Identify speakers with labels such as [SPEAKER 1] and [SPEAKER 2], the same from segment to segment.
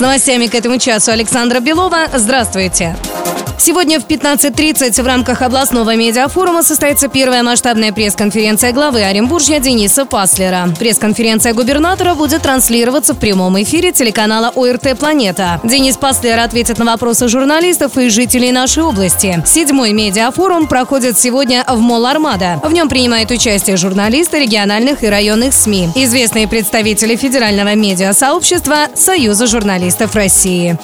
[SPEAKER 1] С новостями к этому часу Александра Белова. Здравствуйте. Сегодня в 15.30 в рамках областного медиафорума состоится первая масштабная пресс-конференция главы Оренбуржья Дениса Паслера. Пресс-конференция губернатора будет транслироваться в прямом эфире телеканала ОРТ «Планета». Денис Паслер ответит на вопросы журналистов и жителей нашей области. Седьмой медиафорум проходит сегодня в Мол Армада. В нем принимают участие журналисты региональных и районных СМИ, известные представители федерального медиасообщества Союза журналистов России.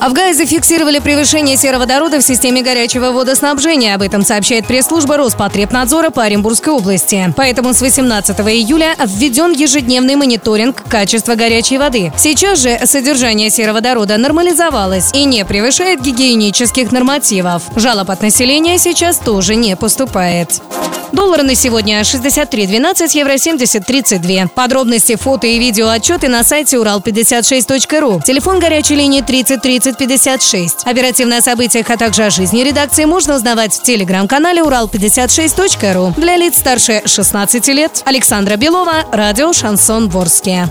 [SPEAKER 1] А в ГАИ зафиксировали превышение сероводорода в системе горячего водоснабжения. Об этом сообщает пресс-служба Роспотребнадзора по Оренбургской области. Поэтому с 18 июля введен ежедневный мониторинг качества горячей воды. Сейчас же содержание сероводорода нормализовалось и не превышает гигиенических нормативов. Жалоб от населения сейчас тоже не поступает. Доллары на сегодня 63.12, евро 70.32. Подробности, фото и видео отчеты на сайте урал56.ру. Телефон горячей линии 30 30 56. Оперативно о событиях, а также о жизни редакции можно узнавать в телеграм-канале урал56.ру. Для лиц старше 16 лет. Александра Белова, радио «Шансон Ворске».